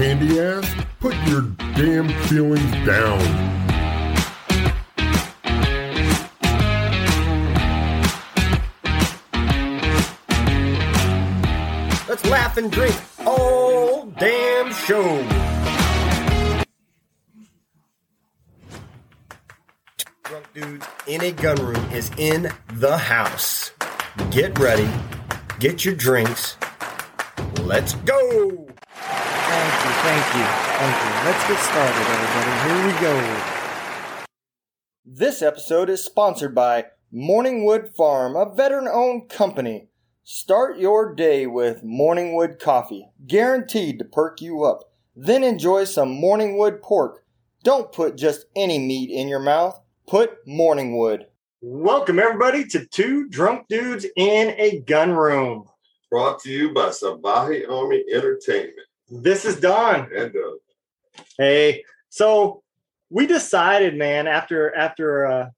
candy ass, put your damn feelings down. Let's laugh and drink all damn show. Drunk dudes in a gun room is in the house. Get ready, get your drinks. Let's go. Thank you, thank you. Let's get started, everybody. Here we go. This episode is sponsored by Morningwood Farm, a veteran owned company. Start your day with Morningwood coffee, guaranteed to perk you up. Then enjoy some Morningwood pork. Don't put just any meat in your mouth, put Morningwood. Welcome, everybody, to Two Drunk Dudes in a Gun Room. Brought to you by Savahi Army Entertainment. This is Don. And uh, Hey, so we decided, man, after after uh,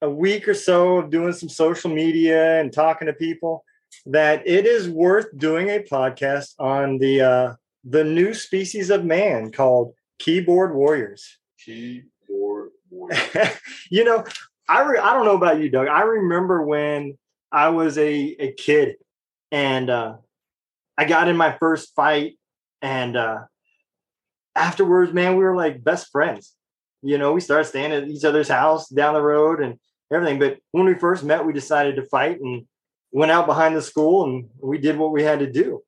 a week or so of doing some social media and talking to people, that it is worth doing a podcast on the uh, the new species of man called keyboard warriors. keyboard warrior. you know, I re- I don't know about you, Doug. I remember when I was a a kid and uh, I got in my first fight, and uh, afterwards, man, we were like best friends. You know, we started staying at each other's house down the road and everything. But when we first met, we decided to fight and went out behind the school and we did what we had to do.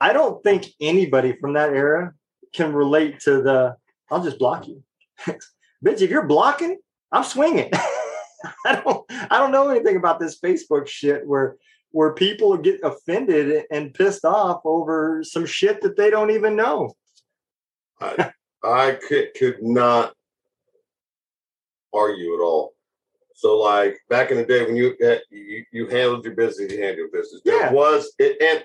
I don't think anybody from that era can relate to the I'll just block you. Bitch, if you're blocking, I'm swinging. I don't I don't know anything about this Facebook shit where where people get offended and pissed off over some shit that they don't even know. I, I could, could not argue at all. So, like back in the day when you eh, you, you handled your business, you handled your business. There Yeah. was it, and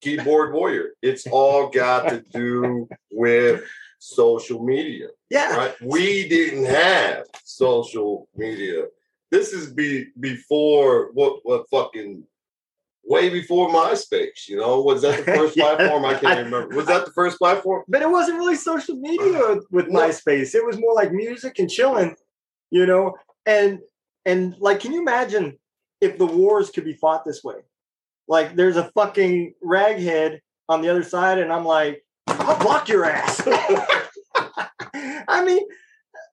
keyboard warrior. It's all got to do with social media. Yeah. right? We didn't have social media. This is be before what what fucking way before MySpace. You know, was that the first Yeah. platform? I can't remember. Was that the first platform? But it wasn't really social media with, with No. MySpace. It was more like music and chilling, you know. And and like, can you imagine if the wars could be fought this way? Like, there's a fucking raghead on the other side, and I'm like, I'll block your ass. I mean,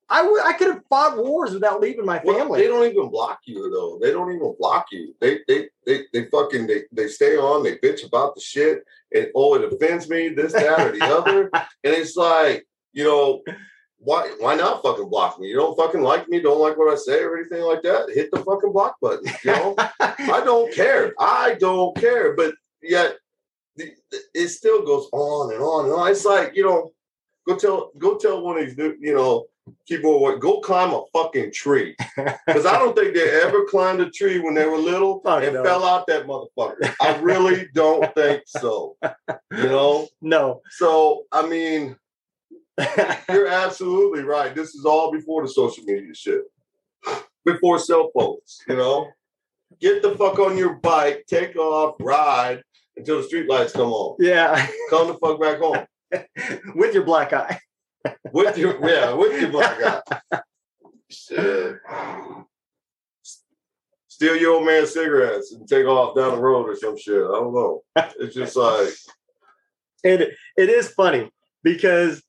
I would I could have fought wars without leaving my Well, family. they don't even block you though. They don't even block you. They they they they fucking they they stay on. They bitch about the shit and oh it offends me this that or the other. And it's like you know why why not fucking block me? You don't fucking like me. Don't like what I say or anything like that. Hit the fucking block button. You know I don't care. I don't care. But yet it still goes on and on and on. It's like you know go tell go tell one of these you know keyboard warriors, go climb a fucking tree. Because I don't think they ever climbed a tree when they were little Fuck and no. fell out that motherfucker. I really don't think so. You know? no. So, I mean, you're absolutely right. This is all before the social media shit, before cell phones, you know? Get the fuck on your bike, take off, ride until the street lights come on. yeah. Come the fuck back home. With your black eye. With your, yeah, with your black eye. Shit. Steal your old man's cigarettes and take off down the road or some shit. I don't know. It's just like, it it is funny because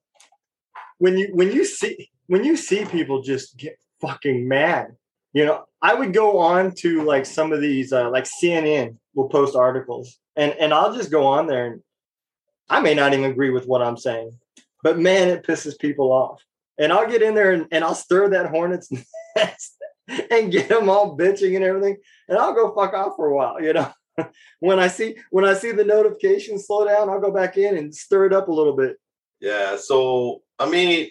when you when you see when you see people just get fucking mad you know i would go on to like some of these uh, like cnn will post articles and and i'll just go on there and i may not even agree with what i'm saying but man it pisses people off and i'll get in there and, and i'll stir that hornet's nest and get them all bitching and everything and i'll go fuck off for a while you know when I see when I see the notifications slow down, I'll go back in and stir it up a little bit. yeah. So, I mean,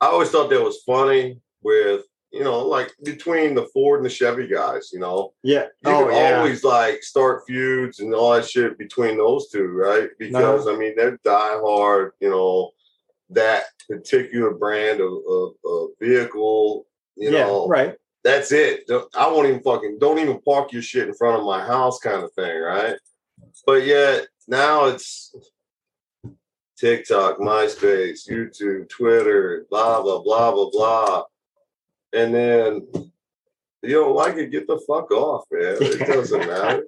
I always thought that was funny with, you know, like between the Ford and the Chevy guys, you know, Yeah. you oh can yeah. always like start feuds and all that shit between those two, right? Because I mean, they're diehard, you know, that particular brand of, of, of vehicle, you yeah. know, Right. that's it. Don't- I won't even fucking don't even park your shit in front of my house, kind of thing, right? But yet now it's TikTok, MySpace, YouTube, Twitter, blah blah blah blah blah. And then you don't like it, get the fuck off, man. It doesn't matter.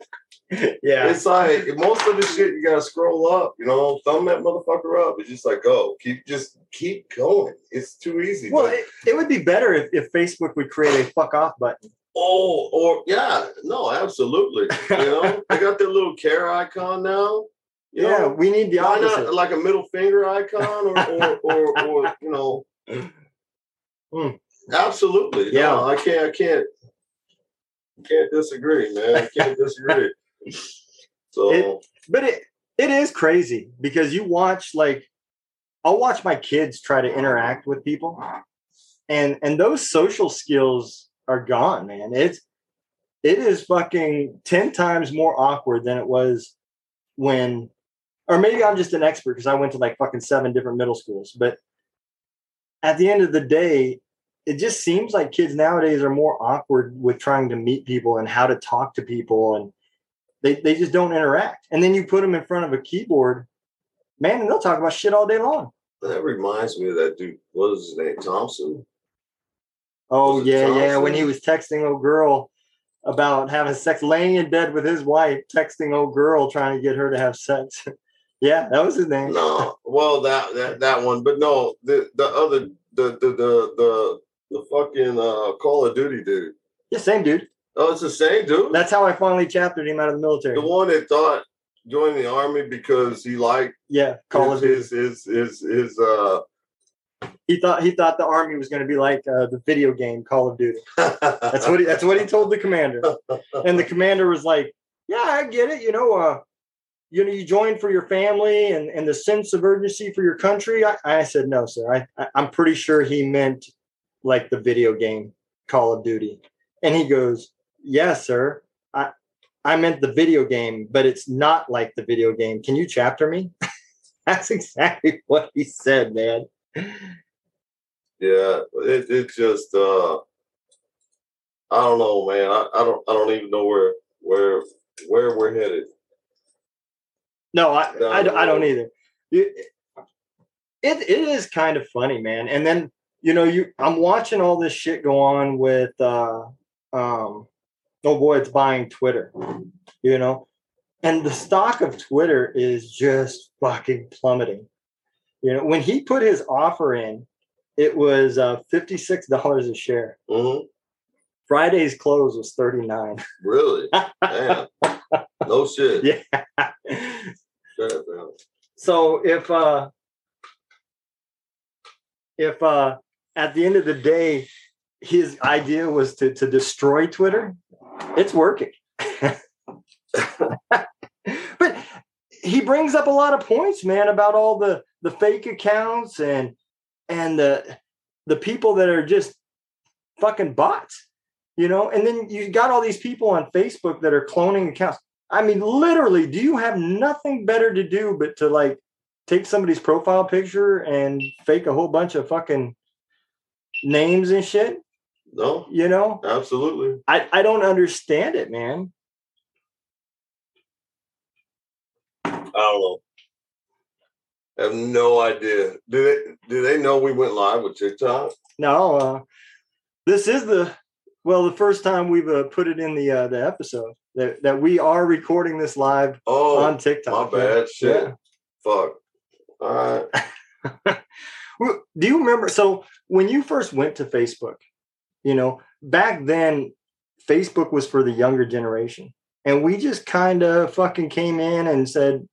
yeah. It's like most of the shit you gotta scroll up, you know, thumb that motherfucker up. It's just like go, keep just keep going. It's too easy. Well, it, it would be better if, if Facebook would create a fuck off button. oh, or yeah, no, absolutely. You know, they got their little care icon now. You yeah, know, we need the why opposite. not like a middle finger icon or or, or, or you know. Mm. Absolutely. Yeah. No, I can't I can't can't disagree, man. I can't disagree. So It- but it it is crazy because you watch like I'll watch my kids try to interact with people and and those social skills are gone, man. It's it is fucking 10 times more awkward than it was when or maybe I'm just an expert because I went to like fucking seven different middle schools, but at the end of the day, it just seems like kids nowadays are more awkward with trying to meet people and how to talk to people and they, they just don't interact. And then you put them in front of a keyboard, man, and they'll talk about shit all day long. that reminds me of that dude. What was his name? Thompson. Oh Was it yeah, yeah. When he was texting old girl about having sex, laying in bed with his wife, texting old girl trying to get her to have sex. yeah, that was his name. No, well that that that one, but no, the the other the the the the, the fucking uh, Call of Duty dude. Yeah, same dude. Oh, it's the same dude. That's how I finally chaptered him out of the military. the one that thought joined the army because he liked yeah, Call of Duty. his, his his his his uh. He thought he thought the army was going to be like uh, the video game Call of Duty. That's what he, that's what he told the commander. And the commander was like, "Yeah, I get it. You know, uh, you know, you join for your family and, and the sense of urgency for your country." I, I said, "No, sir. I, I I'm pretty sure he meant like the video game Call of Duty." And he goes, "Yes, sir. I I meant the video game, but it's not like the video game. Can you chapter me?" That's exactly what he said, man. Yeah, it it just uh I don't know, man. I, I don't I don't even know where where where we're headed. No, I, I, I don't either. It, it it is kind of funny, man. And then you know, you I'm watching all this shit go on with uh um oh boy, it's buying Twitter, you know, and the stock of Twitter is just fucking plummeting. You know, when he put his offer in, it was uh fifty six dollars a share. hmm Friday's close was thirty nine. Really? Damn. No shit. yeah. So if uh if uh at the end of the day his idea was to to destroy Twitter, it's working. but he brings up a lot of points, man, about all the the fake accounts and and the the people that are just fucking bots, you know. And then you got all these people on Facebook that are cloning accounts. I mean, literally, do you have nothing better to do but to like take somebody's profile picture and fake a whole bunch of fucking names and shit? No, You know, absolutely. I I don't understand it, man. I don't know. I have no idea. Do they do they know we went live with TikTok? No, uh, this is the well the first time we've uh, put it in the uh, the episode that that we are recording this live Oh, on TikTok. my bad. Shit. Yeah. Fuck. All right. Do you remember? So when you first went to Facebook, you know, back then, Facebook was for the younger generation. And we just kind of fucking came in and said,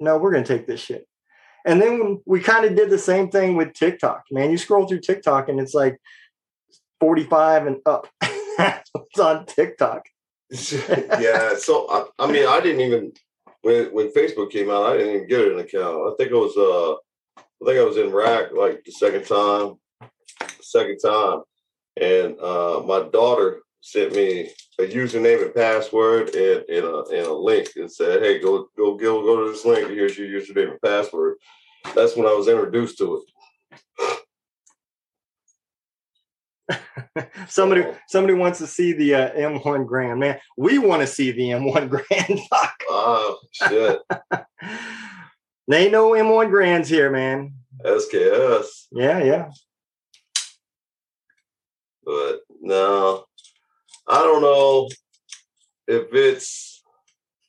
no, we're going to take this shit. And then we kind of did the same thing with TikTok. Man, you scroll through TikTok and it's like 45 and up. What's on TikTok. yeah. So I, I mean, I didn't even when when Facebook came out, I didn't even get an account. I think it was uh, I think I was in Iraq like the second time, second time, and uh, my daughter sent me a username and password and, and a and a link and said, "Hey, go go go go to this link. Here's your username and password." That's when I was introduced to it. somebody So- somebody wants to see the uh, M1 Garand. Man, we want to see the M1 Garand. Fuck. Oh shit! They ain't no M1 Garands here, man. SKS. Yeah, yeah. But no, I don't know if it's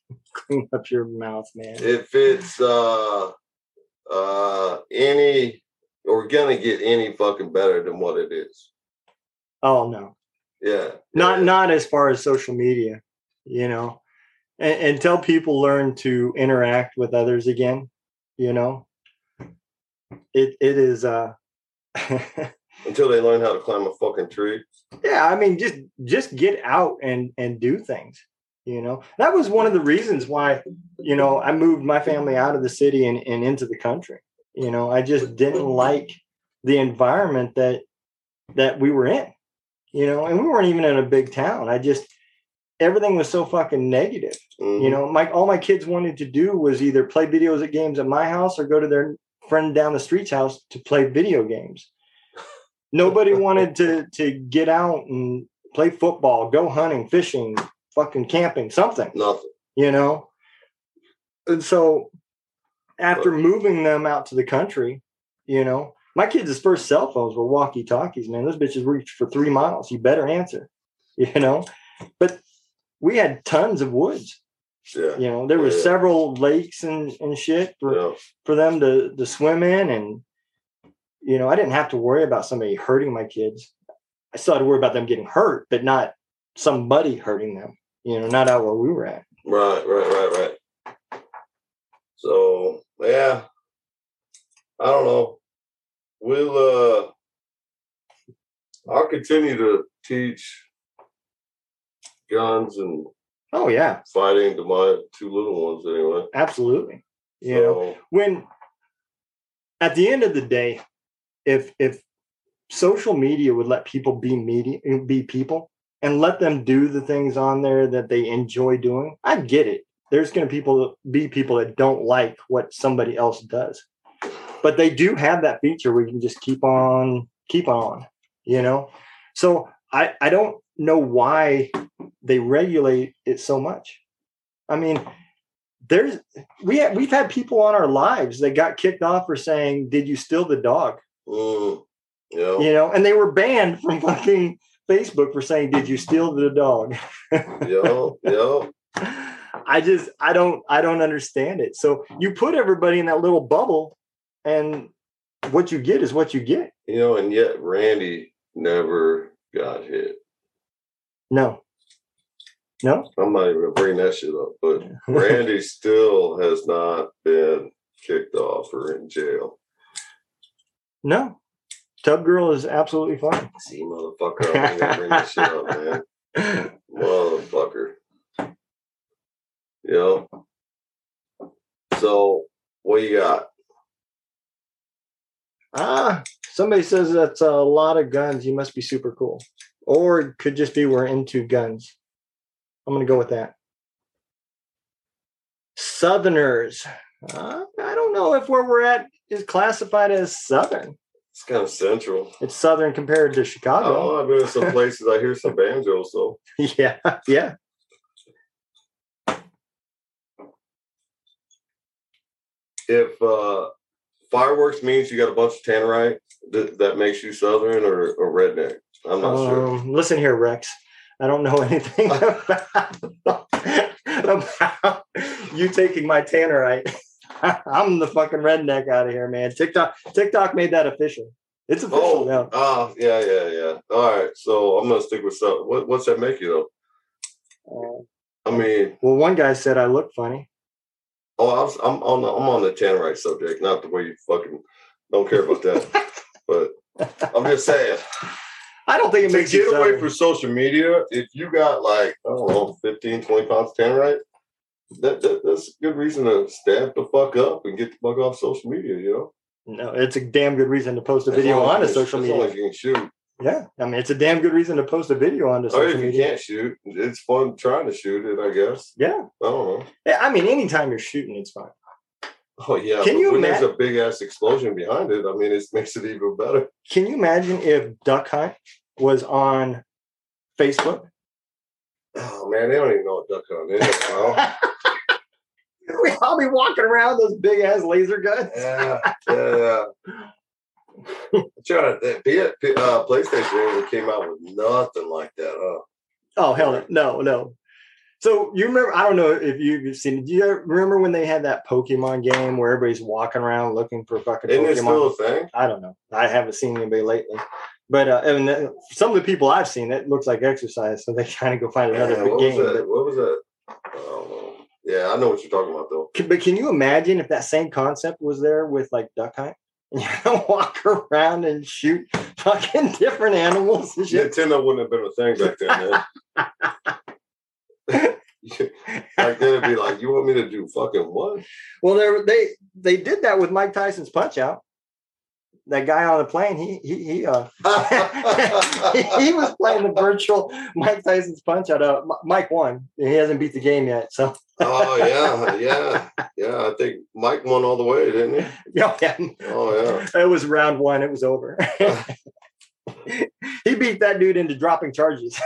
Clean up your mouth, man. if it's uh uh any or gonna get any fucking better than what it is. Oh no. Yeah. Not yeah. not as far as social media, you know. And, until people learn to interact with others again, you know. It it is uh until they learn how to climb a fucking tree. yeah i mean just just get out and and do things you know that was one of the reasons why you know i moved my family out of the city and, and into the country you know i just didn't like the environment that that we were in you know and we weren't even in a big town i just everything was so fucking negative. Mhm. you know my all my kids wanted to do was either play videos at games at my house or go to their friend down the street's house to play video games. Nobody wanted to to get out and play football go hunting fishing fucking camping something nothing. you know? And so after moving them out to the country you know my kids' first cell phones were walkie talkies man. Those bitches reach for three miles. You better answer you know? But we had tons of woods Yeah. you know there was Yeah. several lakes and, and shit for, Yeah. for them to to swim in and you know i didn't have to worry about somebody hurting my kids i still had to worry about them getting hurt but not somebody hurting them you know not out where we were at Right, right, right, right. So yeah. I don't know. We'll uh I'll continue to teach guns and oh yeah. fighting to my two little ones anyway. absolutely. You know when at the end of the day if if social media would let people be media be people and let them do the things on there that they enjoy doing i get it. There's going to people be people that don't like what somebody else does. But they do have that feature where you can just keep on keep on you know? So i i don't know why they regulate it so much i mean there's we have, we've had people on our lives that got kicked off for saying did you steal the dog mm, yeah. you know and they were banned from fucking facebook for saying did you steal the dog Yeah, yeah. i just i don't i don't understand it so you put everybody in that little bubble and what you get is what you get You know, and yet Randy never got hit. No no I'm not even gonna bring that shit up, but Randy still has not been kicked off or in jail. no tub girl is absolutely fine See, motherfucker, I'm gonna bring that shit up, man. Motherfucker. Know? So, what you got? Ah, somebody says that's a lot of guns. You must be super cool. Or it could just be we're into guns. I'm going to go with that. Southerners. Uh, I don't know if where we're at is classified as Southern. It's kind of central. It's Southern compared to Chicago. don't. I've been in some places. I hear some banjo, so yeah, yeah. if uh fireworks means you got a bunch of tannerite, th- that makes you southern or, or redneck. I'm not sure. Um, listen here, Rex. I don't know anything about, about you taking my tannerite. I'm the fucking redneck out of here, man. TikTok TikTok made that official. It's official Oh, now. ah, yeah, yeah, yeah. All right, so I'm gonna stick with something. What, what's that make you though? Uh, I mean, well, one guy said I look funny. oh, I was, I'm on the I'm on the tannerite subject, not the way you fucking don't care about that. but I'm just saying, I don't think it to makes you get away southern. from social media, if you got like I don't know, 15, 20 pounds of tannerite, that, that that's a good reason to stamp the fuck up and get the fuck off social media. You know, No, it's a damn good reason to post a As video long as onto you can- social as long media. as you can shoot. Yeah, I mean, it's a damn good reason to post a video onto oh, Or social if you media. can't shoot, it's fun trying to shoot it. I guess. Yeah, I don't know. Yeah, I mean, anytime you're shooting, it's fine. Oh yeah. Can you when there's a big ass explosion behind it, I mean, it makes it even better. Can you imagine if Duck Hunt was on Facebook? Oh man, they don't even know what duck hunt is. We all be walking around those big ass laser guns. Yeah, yeah, yeah. I'm trying to think. P- uh, PlayStation came out with nothing like that, huh? Oh hell no, no. So you remember? I don't know if you've seen. It. Do you remember when they had that Pokemon game where everybody's walking around looking for fucking Isn't it still a thing? I don't know. I haven't seen anybody lately. But uh, and uh, some of the people I've seen, it looks like exercise, so they kind of go find another Yeah, what game. was that? What was that? I know. Yeah, I know what you're talking about though. but can you imagine if that same concept was there with like duck hunt? And you walk around and shoot fucking different animals. Nintendo wouldn't have been a thing back then. Then, it'd be like, "You want me to do fucking what?" Well, they they they did that with Mike Tyson's Punch Out. That guy on the plane, he he he uh he was playing the virtual Mike Tyson's Punch Out. Uh, Mike won. He hasn't beat the game yet, so oh yeah, yeah, yeah. I think Mike won all the way, didn't he? yeah, Oh yeah. Oh It was round one. It was over. he beat that dude into dropping charges.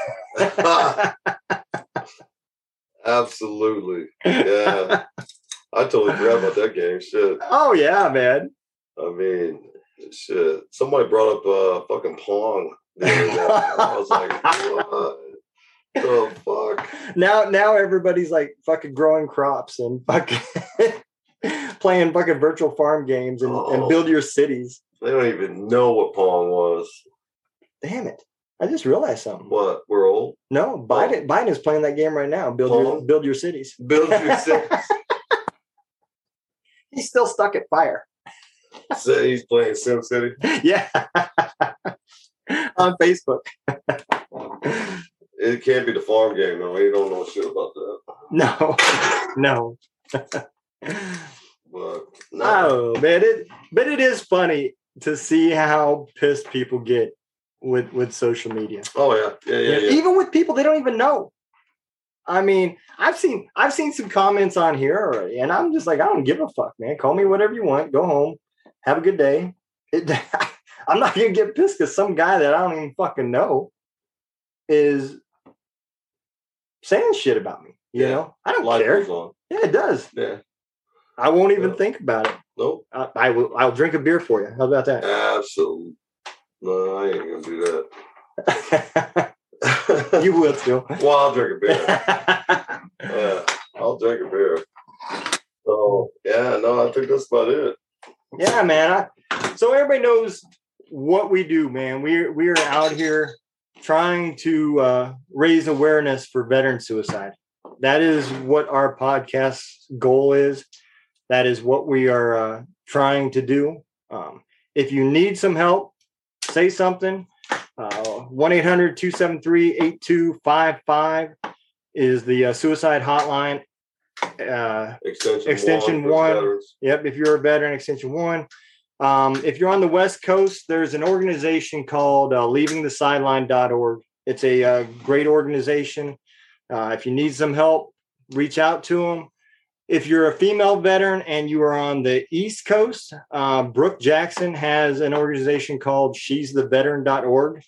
Absolutely. Yeah, I totally forgot about that game. Shit. oh yeah, man. I mean, shit. Somebody brought up uh fucking Pong. I was like, what the fuck? Now now everybody's like fucking growing crops and fucking playing fucking virtual farm games and, and Oh. build your cities. They don't even know what Pong was. Damn it. I just realized something. What? We're old. No, Biden oh. Biden is playing that game right now. Build your build your cities. Build your cities. He's still stuck at fire. Say he's playing Sim City. Yeah. On Facebook. It can't be the farm game though. He don't know shit about that. No. No. But no. Oh man, it but it is funny to see how pissed people get with with social media. Oh yeah, yeah, yeah, yeah. Even with people they don't even know. I mean, I've seen I've seen some comments on here already, and I'm just like, I don't give a fuck, man. Call me whatever you want. Go home, have a good day. It, I'm not gonna get pissed because some guy that I don't even fucking know is saying shit about me. You Yeah. know, I don't Life care. Yeah, it does. Yeah. I won't even Yeah. think about it. Nope. I, I will. I'll drink a beer for you. How about that? Absolutely. No, I ain't gonna do that. you will too. well, I'll drink a beer. Yeah, I'll drink a beer. So yeah, no, I think that's about it. yeah, man. I, so everybody knows what we do, man. We're we are out here trying to uh, raise awareness for veteran suicide. That is what our podcast goal is. That is what we are uh, trying to do. Um, if you need some help, say something. Uh, 1 800 273 8255 is the uh, suicide hotline. Uh, Extension, Extension for one. Yep, if you're a veteran, extension one. Um, if you're on the West Coast, there's an organization called uh, leavingthesideline.org. It's a uh, great organization. Uh, if you need some help, reach out to them. If you're a female veteran and you are on the East Coast, uh, Brooke Jackson has an organization called she's the veteran.org.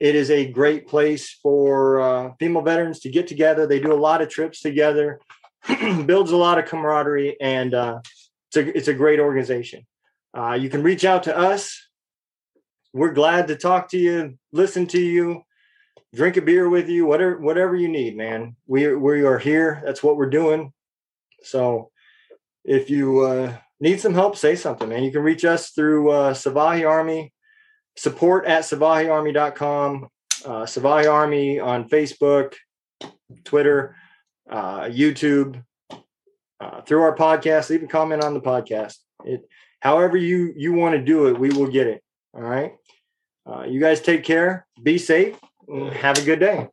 It is a great place for uh, female veterans to get together. They do a lot of trips together, builds a lot of camaraderie, and uh, it's a it's a great organization. Uh, you can reach out to us. We're glad to talk to you, listen to you, drink a beer with you, whatever whatever you need, man. We we are here. That's what we're doing. So if you uh, need some help, say something, man. You can reach us through uh, Savahi Army, support at savahiarmy.com, uh, Savahi Army on Facebook, Twitter, uh, YouTube, uh, through our podcast. Leave a comment on the podcast. It, however you you want to do it, we will get it. All right. Uh, you guys take care. Be safe. Have a good day.